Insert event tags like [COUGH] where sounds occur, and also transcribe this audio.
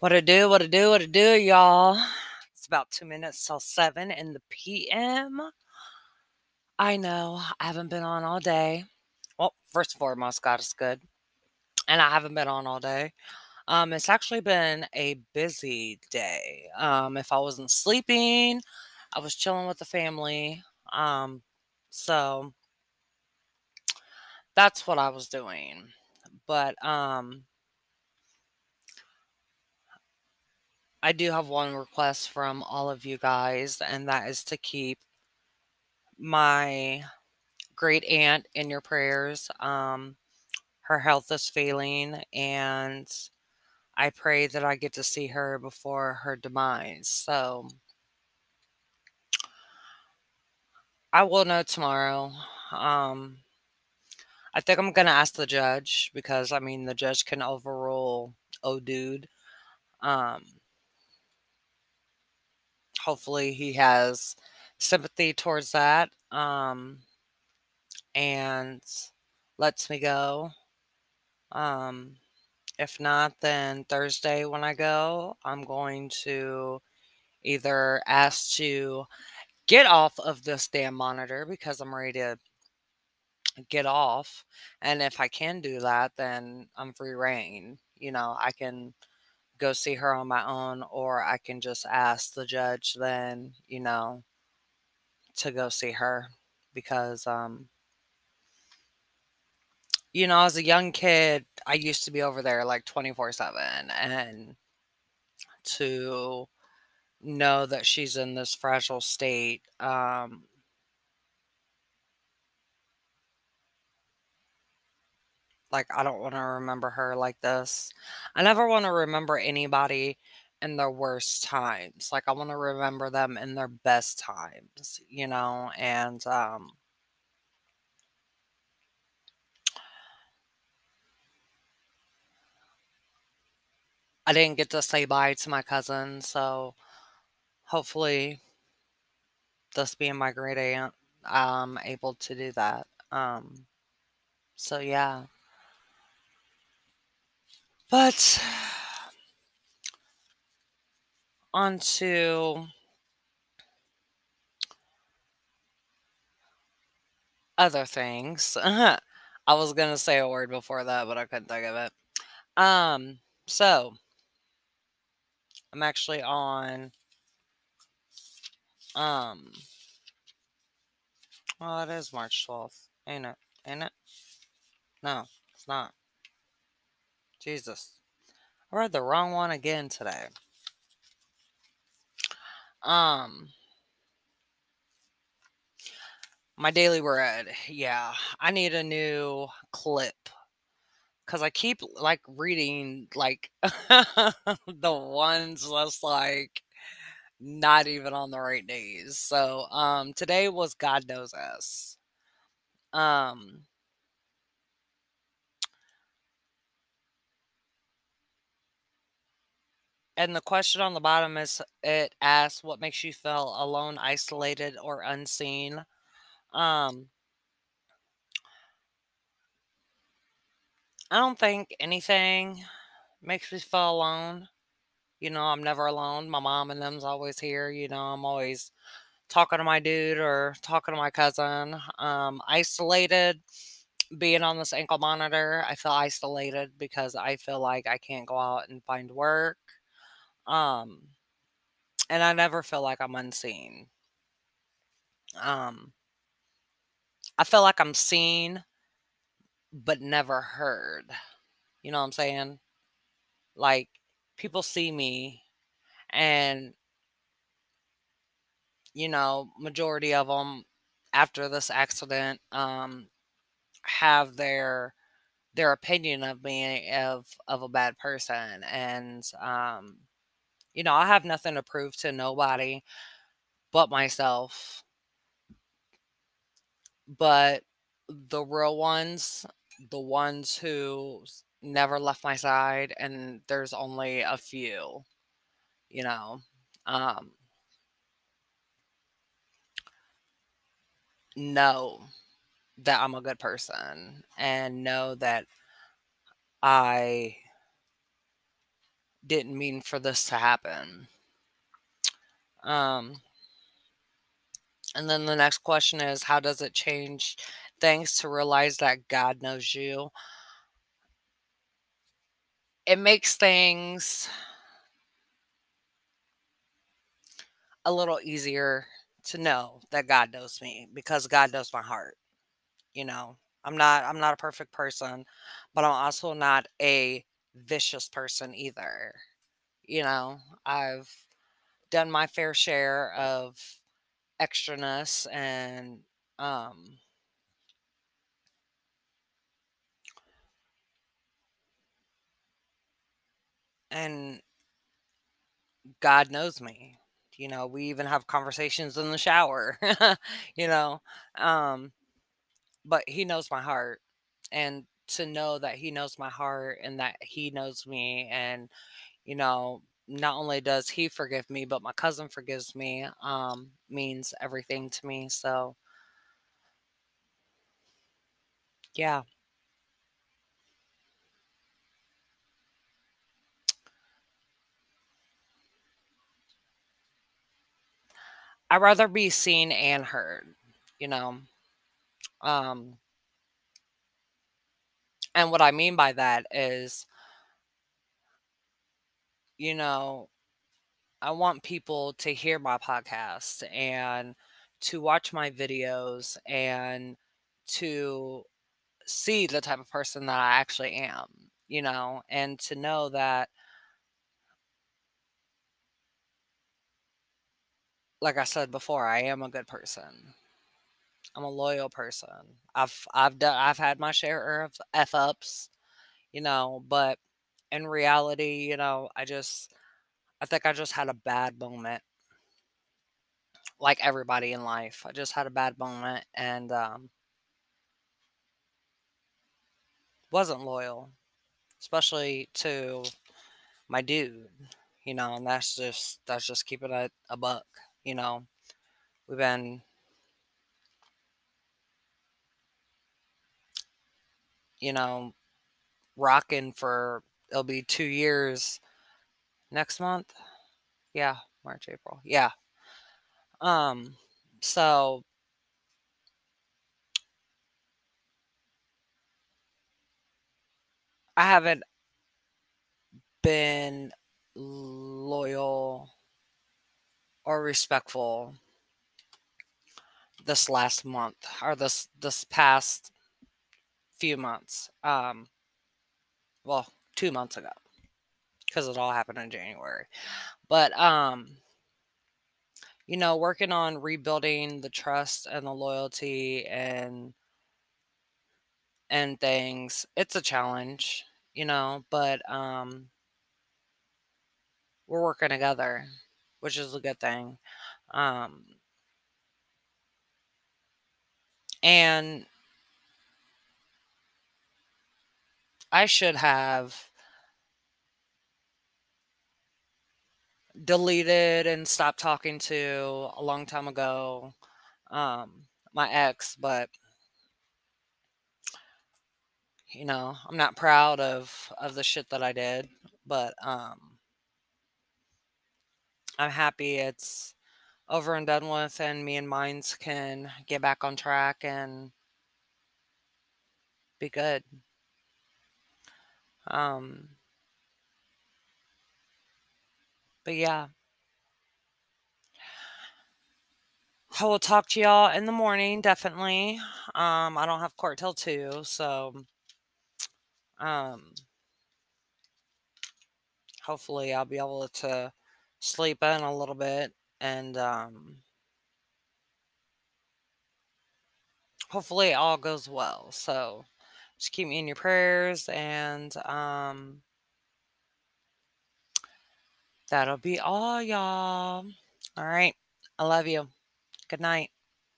What to do, what to do, what to do, y'all. It's about two minutes till seven in the PM. I know I haven't been on all day. Well, first and foremost, God is good. And I haven't been on all day. Um, it's actually been a busy day. Um, if I wasn't sleeping, I was chilling with the family. Um, so that's what I was doing. But um I do have one request from all of you guys, and that is to keep my great aunt in your prayers. Um, her health is failing, and I pray that I get to see her before her demise. So I will know tomorrow. Um, I think I'm gonna ask the judge because I mean the judge can overrule oh dude. Um, hopefully he has sympathy towards that um, and lets me go. Um, if not, then Thursday when I go, I'm going to either ask to get off of this damn monitor because I'm ready to get off. And if I can do that, then I'm free reign. You know, I can go see her on my own, or I can just ask the judge then, you know, to go see her because, um, you know, as a young kid, I used to be over there like 24 7 and to know that she's in this fragile state, um, like I don't want to remember her like this. I never want to remember anybody in their worst times. Like I want to remember them in their best times, you know, and um I didn't get to say bye to my cousin, so hopefully this being my great aunt, I'm able to do that. Um so yeah. But on to other things. [LAUGHS] I was gonna say a word before that, but I couldn't think of it. Um, so I'm actually on um well it is March 12th, ain't it? Ain't it? No, it's not. Jesus. I read the wrong one again today. Um my daily bread. Yeah, I need a new clip cuz I keep like reading like [LAUGHS] the ones that's like not even on the right days. So, um today was God knows us. Um And the question on the bottom is it asks what makes you feel alone, isolated, or unseen. Um, I don't think anything makes me feel alone. You know, I'm never alone. My mom and them's always here. You know, I'm always talking to my dude or talking to my cousin. Um, isolated, being on this ankle monitor, I feel isolated because I feel like I can't go out and find work. Um, and I never feel like I'm unseen. Um, I feel like I'm seen, but never heard. You know what I'm saying? Like people see me and you know, majority of them after this accident um have their their opinion of me of of a bad person and um you know, I have nothing to prove to nobody but myself. But the real ones, the ones who never left my side, and there's only a few, you know, um, know that I'm a good person and know that I didn't mean for this to happen. Um, and then the next question is how does it change things to realize that God knows you? It makes things a little easier to know that God knows me because God knows my heart. You know, I'm not I'm not a perfect person, but I'm also not a vicious person either. You know, I've done my fair share of extraness and um and God knows me. You know, we even have conversations in the shower, [LAUGHS] you know. Um but he knows my heart and to know that he knows my heart and that he knows me and you know not only does he forgive me but my cousin forgives me um means everything to me so yeah. I'd rather be seen and heard you know? Um and what i mean by that is you know I want people to hear my podcast and to watch my videos and to see the type of person that I actually am, you know, and to know that, like I said before, I am a good person. I'm a loyal person. I've I've done I've had my share of f ups, you know, but in reality, you know, I just I think I just had a bad moment, like everybody in life. I just had a bad moment and um, wasn't loyal, especially to my dude, you know, and that's just that's just keeping it a buck, you know. We've been, you know, rocking for it'll be two years next month. Yeah, March, April. Yeah. Um, so I haven't been loyal or respectful this last month or this this past few months. Um, well, two months ago because it all happened in January. But um, you know, working on rebuilding the trust and the loyalty and and things, it's a challenge, you know, but um we're working together, which is a good thing. Um and I should have deleted and stopped talking to a long time ago um my ex, but you know, I'm not proud of of the shit that I did, but um I'm happy it's over and done with and me and mines can get back on track and be good. Um but yeah. I will talk to y'all in the morning, definitely. Um I don't have court till 2, so um hopefully I'll be able to sleep in a little bit and um hopefully it all goes well. So just keep me in your prayers and um that'll be all y'all. All right. I love you. Good night.